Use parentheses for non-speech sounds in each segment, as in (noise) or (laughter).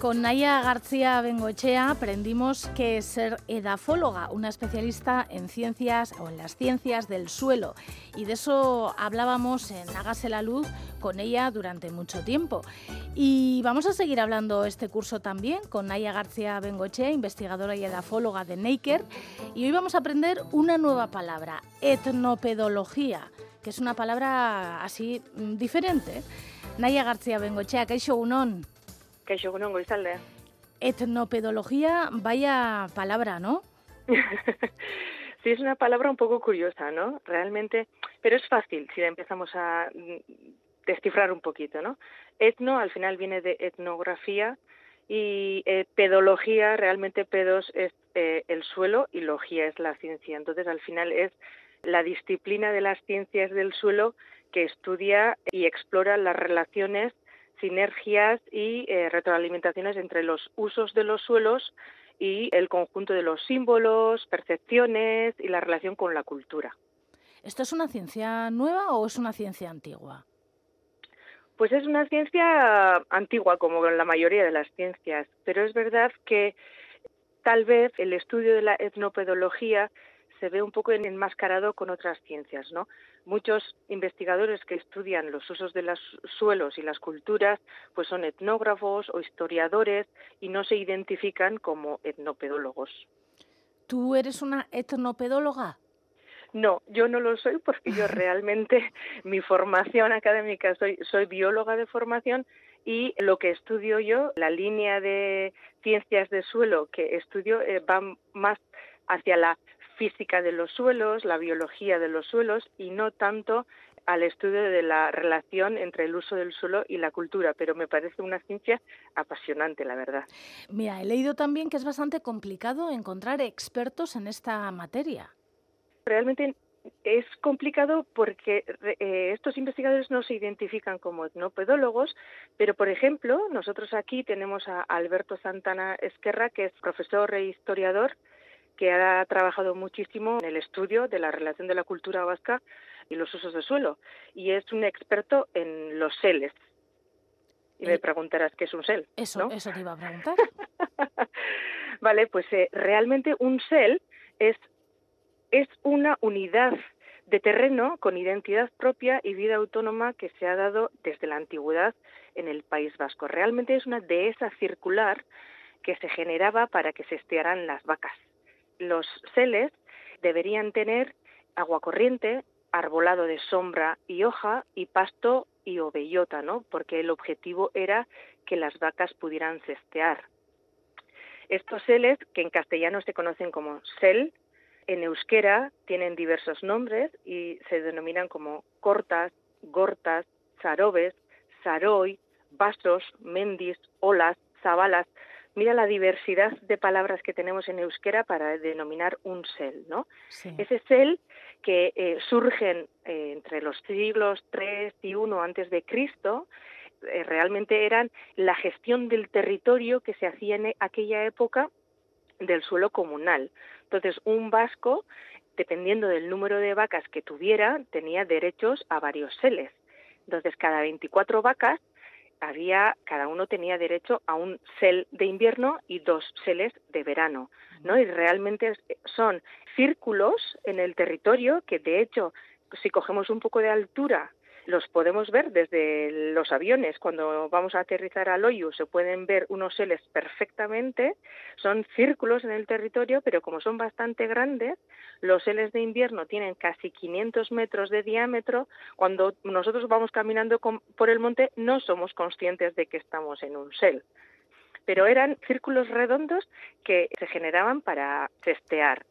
Con Naya García Bengochea aprendimos que ser edafóloga, una especialista en ciencias o en las ciencias del suelo. Y de eso hablábamos en Hágase la Luz con ella durante mucho tiempo. Y vamos a seguir hablando este curso también con Naya García Bengochea, investigadora y edafóloga de Naker. Y hoy vamos a aprender una nueva palabra, etnopedología, que es una palabra así mm, diferente. Naya García Bengochea, ¿qué unón? Kaixo egunon goizalde. Etnopedología, vaya palabra, ¿no? (laughs) sí, es una palabra un poco curiosa, ¿no? Realmente, pero es fácil si la empezamos a descifrar un poquito, ¿no? Etno al final viene de etnografía y eh, pedología, realmente pedos es eh, el suelo y logía es la ciencia. Entonces al final es la disciplina de las ciencias del suelo que estudia y explora las relaciones sinergias y eh, retroalimentaciones entre los usos de los suelos y el conjunto de los símbolos, percepciones y la relación con la cultura. ¿Esto es una ciencia nueva o es una ciencia antigua? Pues es una ciencia antigua, como la mayoría de las ciencias, pero es verdad que tal vez el estudio de la etnopedología se ve un poco enmascarado con otras ciencias, ¿no? Muchos investigadores que estudian los usos de los suelos y las culturas, pues son etnógrafos o historiadores y no se identifican como etnopedólogos. ¿Tú eres una etnopedóloga? No, yo no lo soy porque yo (laughs) realmente mi formación académica soy soy bióloga de formación y lo que estudio yo, la línea de ciencias de suelo que estudio eh, va más hacia la física de los suelos, la biología de los suelos y no tanto al estudio de la relación entre el uso del suelo y la cultura, pero me parece una ciencia apasionante, la verdad. Mira, he leído también que es bastante complicado encontrar expertos en esta materia. Realmente es complicado porque eh, estos investigadores no se identifican como etnopedólogos, pero por ejemplo, nosotros aquí tenemos a Alberto Santana Esquerra, que es profesor e historiador que ha trabajado muchísimo en el estudio de la relación de la cultura vasca y los usos de suelo. Y es un experto en los seles. Y me preguntarás qué es un sel. Eso, eso te iba a preguntar. (laughs) vale, pues eh, realmente un sel es, es una unidad de terreno con identidad propia y vida autónoma que se ha dado desde la antigüedad en el País Vasco. Realmente es una dehesa circular que se generaba para que se estearan las vacas los seles deberían tener agua corriente, arbolado de sombra y hoja y pasto y ovellota, ¿no? Porque el objetivo era que las vacas pudieran cestear. Estos seles, que en castellano se conocen como sel, en euskera tienen diversos nombres y se denominan como cortas, gortas, sarobes, saroi, vasos, mendis, olas, zabalas, mira la diversidad de palabras que tenemos en euskera para denominar un sel, ¿no? Ese sel que eh, surgen eh, entre los siglos 3 y 1 antes de Cristo, eh, realmente eran la gestión del territorio que se hacía en aquella época del suelo comunal. Entonces, un vasco, dependiendo del número de vacas que tuviera, tenía derechos a varios seles. Entonces, cada 24 vacas había, cada uno tenía derecho a un cel de invierno y dos seles de verano, ¿no? Y realmente son círculos en el territorio que, de hecho, si cogemos un poco de altura los podemos ver desde los aviones. Cuando vamos a aterrizar al Oyu se pueden ver unos seles perfectamente. Son círculos en el territorio, pero como son bastante grandes, los seles de invierno tienen casi 500 metros de diámetro. Cuando nosotros vamos caminando por el monte no somos conscientes de que estamos en un sel. Pero eran círculos redondos que se generaban para testear.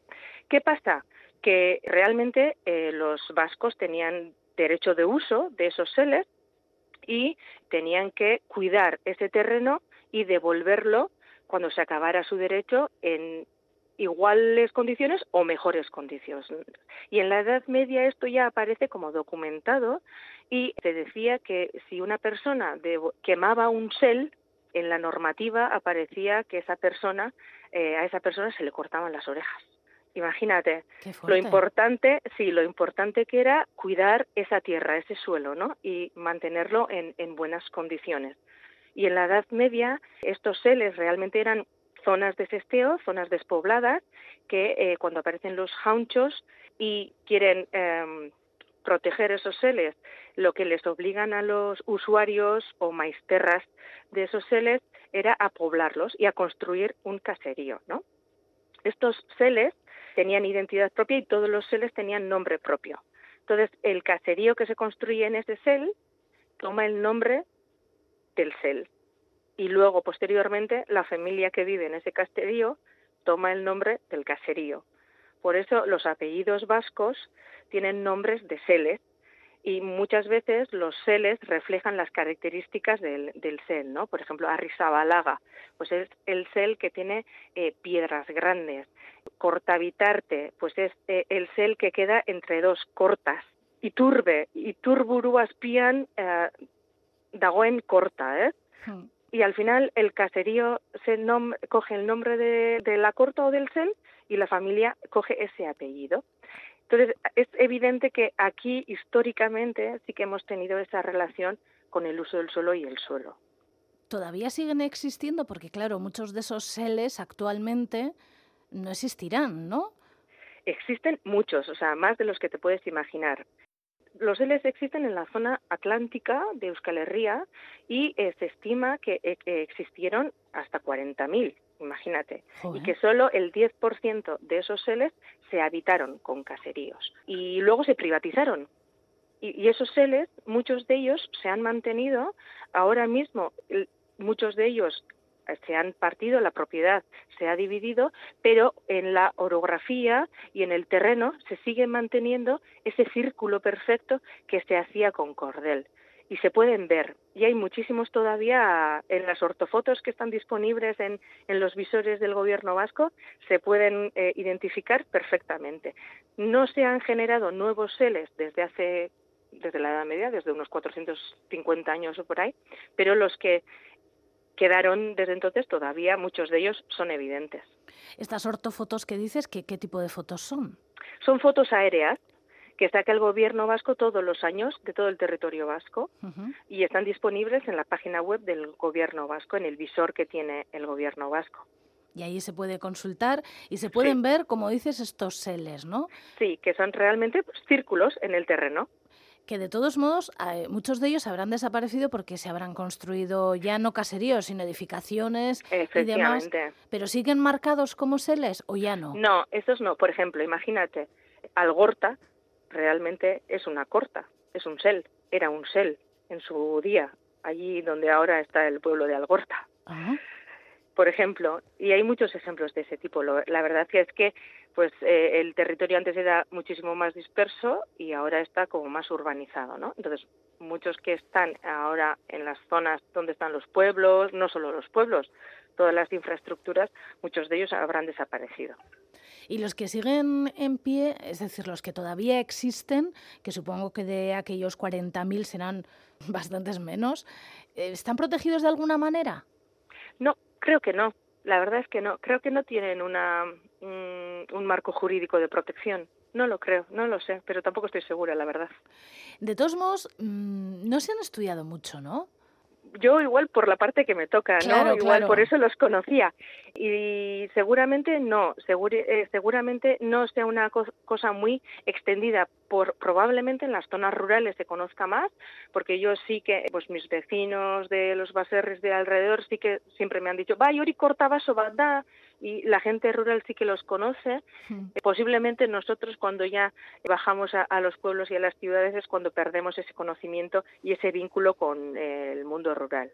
¿Qué pasa? que realmente eh, los vascos tenían derecho de uso de esos seles y tenían que cuidar ese terreno y devolverlo cuando se acabara su derecho en iguales condiciones o mejores condiciones. Y en la Edad Media esto ya aparece como documentado y se decía que si una persona quemaba un sel, en la normativa aparecía que esa persona, eh, a esa persona se le cortaban las orejas. Imagínate, lo importante, sí, lo importante que era cuidar esa tierra, ese suelo, ¿no? Y mantenerlo en, en buenas condiciones. Y en la Edad Media estos seles realmente eran zonas de cesteo, zonas despobladas, que eh, cuando aparecen los jaunchos y quieren em, proteger esos seles, lo que les obligan a los usuarios o maisterras de esos seles era a poblarlos y a construir un caserío, ¿no? Estos seles tenían identidad propia y todos los seles tenían nombre propio. Entonces, el caserío que se construye en ese sel toma el nombre del sel. Y luego, posteriormente, la familia que vive en ese caserío toma el nombre del caserío. Por eso los apellidos vascos tienen nombres de seles y muchas veces los seles reflejan las características del, del sel, ¿no? Por ejemplo, Arrizabalaga, pues es el sel que tiene eh, piedras grandes. Cortavitarte, pues es eh, el sel que queda entre dos cortas. Y turbe, y turburu aspian eh, dagoen corta, ¿eh? Hmm. Y al final el caserío se coge el nombre de, de la corta o del sel y la familia coge ese apellido. Entonces, es evidente que aquí históricamente sí que hemos tenido esa relación con el uso del suelo y el suelo. Todavía siguen existiendo porque, claro, muchos de esos seles actualmente no existirán, ¿no? Existen muchos, o sea, más de los que te puedes imaginar. Los seles existen en la zona atlántica de Euskal Herria y eh, se estima que, eh, que existieron hasta 40.000 imagínate, y que solo el 10% de esos seles se habitaron con caseríos y luego se privatizaron. Y, esos seles, muchos de ellos se han mantenido, ahora mismo muchos de ellos eh, se han partido, la propiedad se ha dividido, pero en la orografía y en el terreno se sigue manteniendo ese círculo perfecto que se hacía con cordel y se pueden ver. Y hay muchísimos todavía en las ortofotos que están disponibles en, en los visores del gobierno vasco, se pueden eh, identificar perfectamente. No se han generado nuevos seles desde hace desde la Edad Media, desde unos 450 años o por ahí, pero los que quedaron desde entonces todavía muchos de ellos son evidentes. Estas ortofotos que dices, ¿qué, qué tipo de fotos son? Son fotos aéreas que saca el gobierno vasco todos los años de todo el territorio vasco y están disponibles en la página web del gobierno vasco, en el visor que tiene el gobierno vasco. Y ahí se puede consultar y se pueden ver, como dices, estos seles, ¿no? Sí, que son realmente pues, círculos en el terreno que de todos modos eh, muchos de ellos habrán desaparecido porque se habrán construido ya no caseríos, sino edificaciones y demás. Pero siguen marcados como seles o ya no? No, esos no. Por ejemplo, imagínate, Algorta realmente es una corta, es un sel, era un sel en su día, allí donde ahora está el pueblo de Algorta. Por ejemplo, y hay muchos ejemplos de ese tipo. La verdad que es que pues eh, el territorio antes era muchísimo más disperso y ahora está como más urbanizado, ¿no? Entonces, muchos que están ahora en las zonas donde están los pueblos, no solo los pueblos, todas las infraestructuras, muchos de ellos habrán desaparecido. Y los que siguen en pie, es decir, los que todavía existen, que supongo que de aquellos 40.000 serán (laughs) bastantes menos, eh, ¿están protegidos de alguna manera? No, creo que no. La verdad es que no. Creo que no tienen una, un marco jurídico de protección. No lo creo, no lo sé, pero tampoco estoy segura, la verdad. De todos modos, mm, no se han estudiado mucho, ¿no? Yo igual por la parte que me toca, ¿no? Igual por eso los conocía. Y seguramente no, eh, seguramente no sea una cosa muy extendida. Por, probablemente en las zonas rurales se conozca más, porque yo sí que, pues mis vecinos de los baserres de alrededor sí que siempre me han dicho, va, Yori cortaba sobada, y la gente rural sí que los conoce. Eh, posiblemente nosotros cuando ya bajamos a, los pueblos y a las ciudades es cuando perdemos ese conocimiento y ese vínculo con eh, el mundo rural.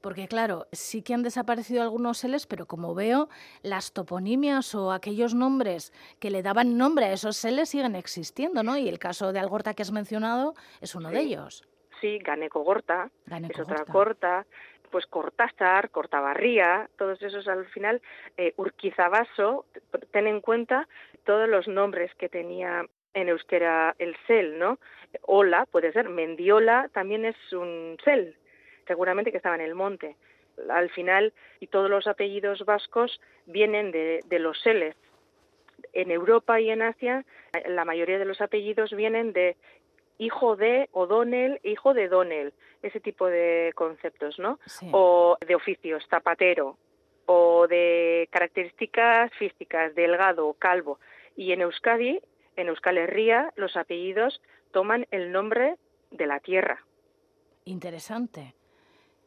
Porque claro, sí que han desaparecido algunos seles, pero como veo, las toponimias o aquellos nombres que le daban nombre a esos seles siguen existiendo, ¿no? Y el caso de Algorta que has mencionado es uno de ellos. Sí, Ganeco Gorta, es otra corta, pues Cortázar, Cortabarría, todos esos al final, eh, Urquizabaso, ten en cuenta todos los nombres que tenía en euskera el sel, ¿no? Ola puede ser, Mendiola también es un sel, seguramente que estaba en el monte. Al final, y todos los apellidos vascos vienen de, de los seles. En Europa y en Asia, la mayoría de los apellidos vienen de hijo de O'Donnell, hijo de Donnell, ese tipo de conceptos, ¿no? O de oficios, zapatero, o de características físicas, delgado, calvo. Y en Euskadi, en Euskal Herria, los apellidos toman el nombre de la tierra. Interesante.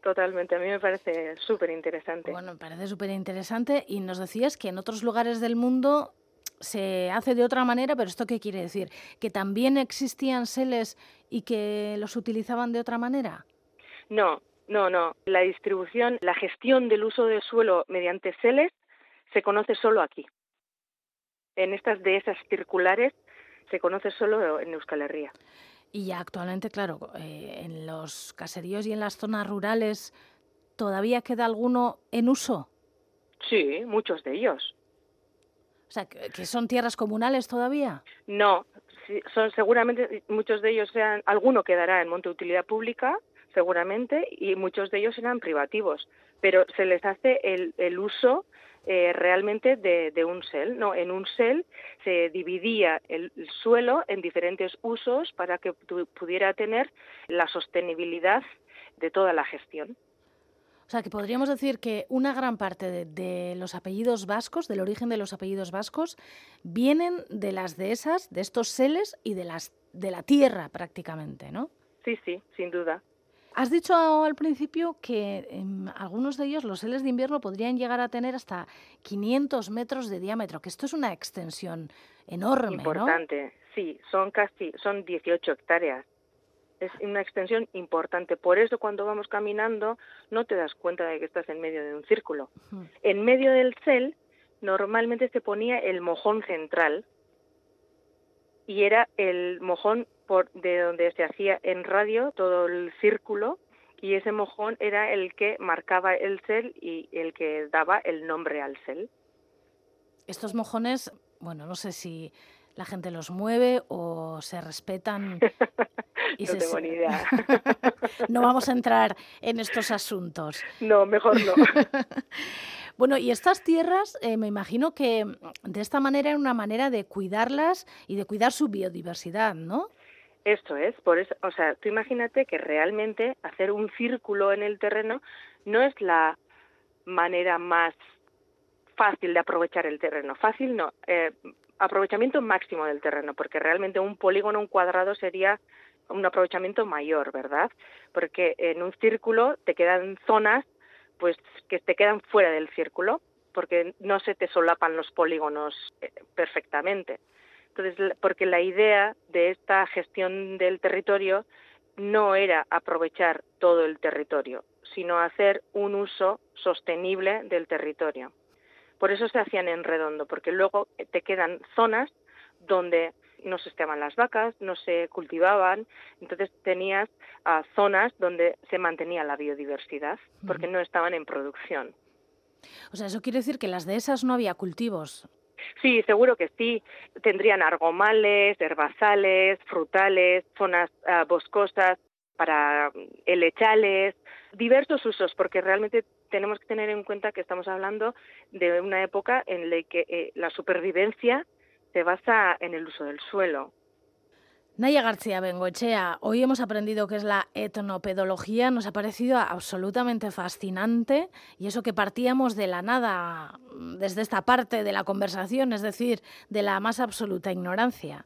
Totalmente, a mí me parece súper interesante. Bueno, me parece súper interesante y nos decías que en otros lugares del mundo se hace de otra manera, pero ¿esto qué quiere decir? ¿Que también existían seles y que los utilizaban de otra manera? No, no, no. La distribución, la gestión del uso del suelo mediante seles se conoce solo aquí. En estas dehesas circulares se conoce solo en Euskal Herria. Y ya actualmente, claro, eh, en los caseríos y en las zonas rurales, ¿todavía queda alguno en uso? Sí, muchos de ellos. ¿Que son tierras comunales todavía? No, son seguramente muchos de ellos sean, alguno quedará en monte de utilidad pública, seguramente, y muchos de ellos serán privativos, pero se les hace el, el uso eh, realmente de, un SEL. No, en un SEL se dividía el, suelo en diferentes usos para que pudiera tener la sostenibilidad de toda la gestión. O sea, que podríamos decir que una gran parte de, de, los apellidos vascos, del origen de los apellidos vascos, vienen de las dehesas, de estos seles y de, las, de la tierra prácticamente, ¿no? Sí, sí, sin duda. Has dicho al principio que en algunos de ellos los seles de invierno podrían llegar a tener hasta 500 metros de diámetro, que esto es una extensión enorme, Importante, sí, son casi, son 18 hectáreas. Es una extensión importante. Por eso cuando vamos caminando no te das cuenta de que estás en medio de un círculo. En medio del cel normalmente se ponía el mojón central y era el mojón por, de donde se hacía en radio todo el círculo y ese mojón era el que marcaba el cel y el que daba el nombre al cel. Estos mojones, bueno, no sé si la gente los mueve o se respetan. (laughs) Y no tengo ni idea. (laughs) no vamos a entrar en estos asuntos. No, mejor no. (laughs) Bueno, y estas tierras, eh, me imagino que de esta manera era una manera de cuidarlas y de cuidar su biodiversidad, ¿no? Esto es, por eso, o sea, tú imagínate que realmente hacer un círculo en el terreno no es la manera más fácil de aprovechar el terreno. Fácil no, eh, aprovechamiento máximo del terreno, porque realmente un polígono, un cuadrado sería un aprovechamiento mayor, ¿verdad? Porque en un círculo te quedan zonas pues que te quedan fuera del círculo, porque no se te solapan los polígonos eh, perfectamente. Entonces, porque la idea de esta gestión del territorio no era aprovechar todo el territorio, sino hacer un uso sostenible del territorio. Por eso se hacían en redondo, porque luego te quedan zonas donde no se estaban las vacas, no se cultivaban, entonces tenías ah, zonas donde se mantenía la biodiversidad, porque no estaban en producción. O sea, eso quiere decir que las de esas no había cultivos. Sí, seguro que sí. Tendrían argomales, herbazales, frutales, zonas ah, boscosas para helechales, diversos usos, porque realmente tenemos que tener en cuenta que estamos hablando de una época en la que eh, la supervivencia se basa en el uso del suelo. Naya García Bengochea, hoy hemos aprendido qué es la etnopedología, nos ha parecido absolutamente fascinante y eso que partíamos de la nada desde esta parte de la conversación, es decir, de la más absoluta ignorancia.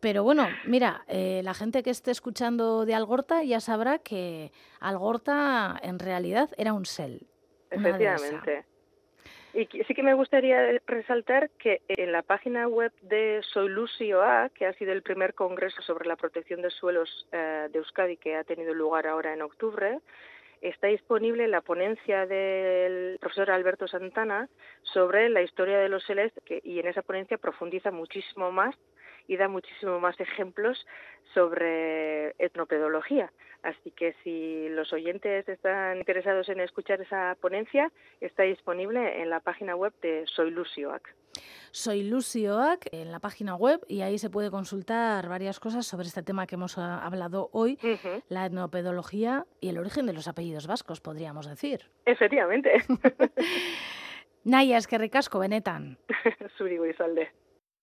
Pero bueno, mira, eh, la gente que esté escuchando de Algorta ya sabrá que Algorta en realidad era un sel. Efectivamente. Y sí que me gustaría resaltar que en la página web de Soy Lucioa, que ha sido el primer congreso sobre la protección de suelos eh, de Euskadi que ha tenido lugar ahora en octubre, está disponible la ponencia del profesor Alberto Santana sobre la historia de los seles y en esa ponencia profundiza muchísimo más y da muchísimo más ejemplos sobre etnopedología. Así que si los oyentes están interesados en escuchar esa ponencia, está disponible en la página web de Soy Lucioac. Soy Lucioac en la página web y ahí se puede consultar varias cosas sobre este tema que hemos hablado hoy, la etnopedología y el origen de los apellidos vascos, podríamos decir. Efectivamente. (laughs) Naya, es que ricasco, benetan. (laughs) Zuri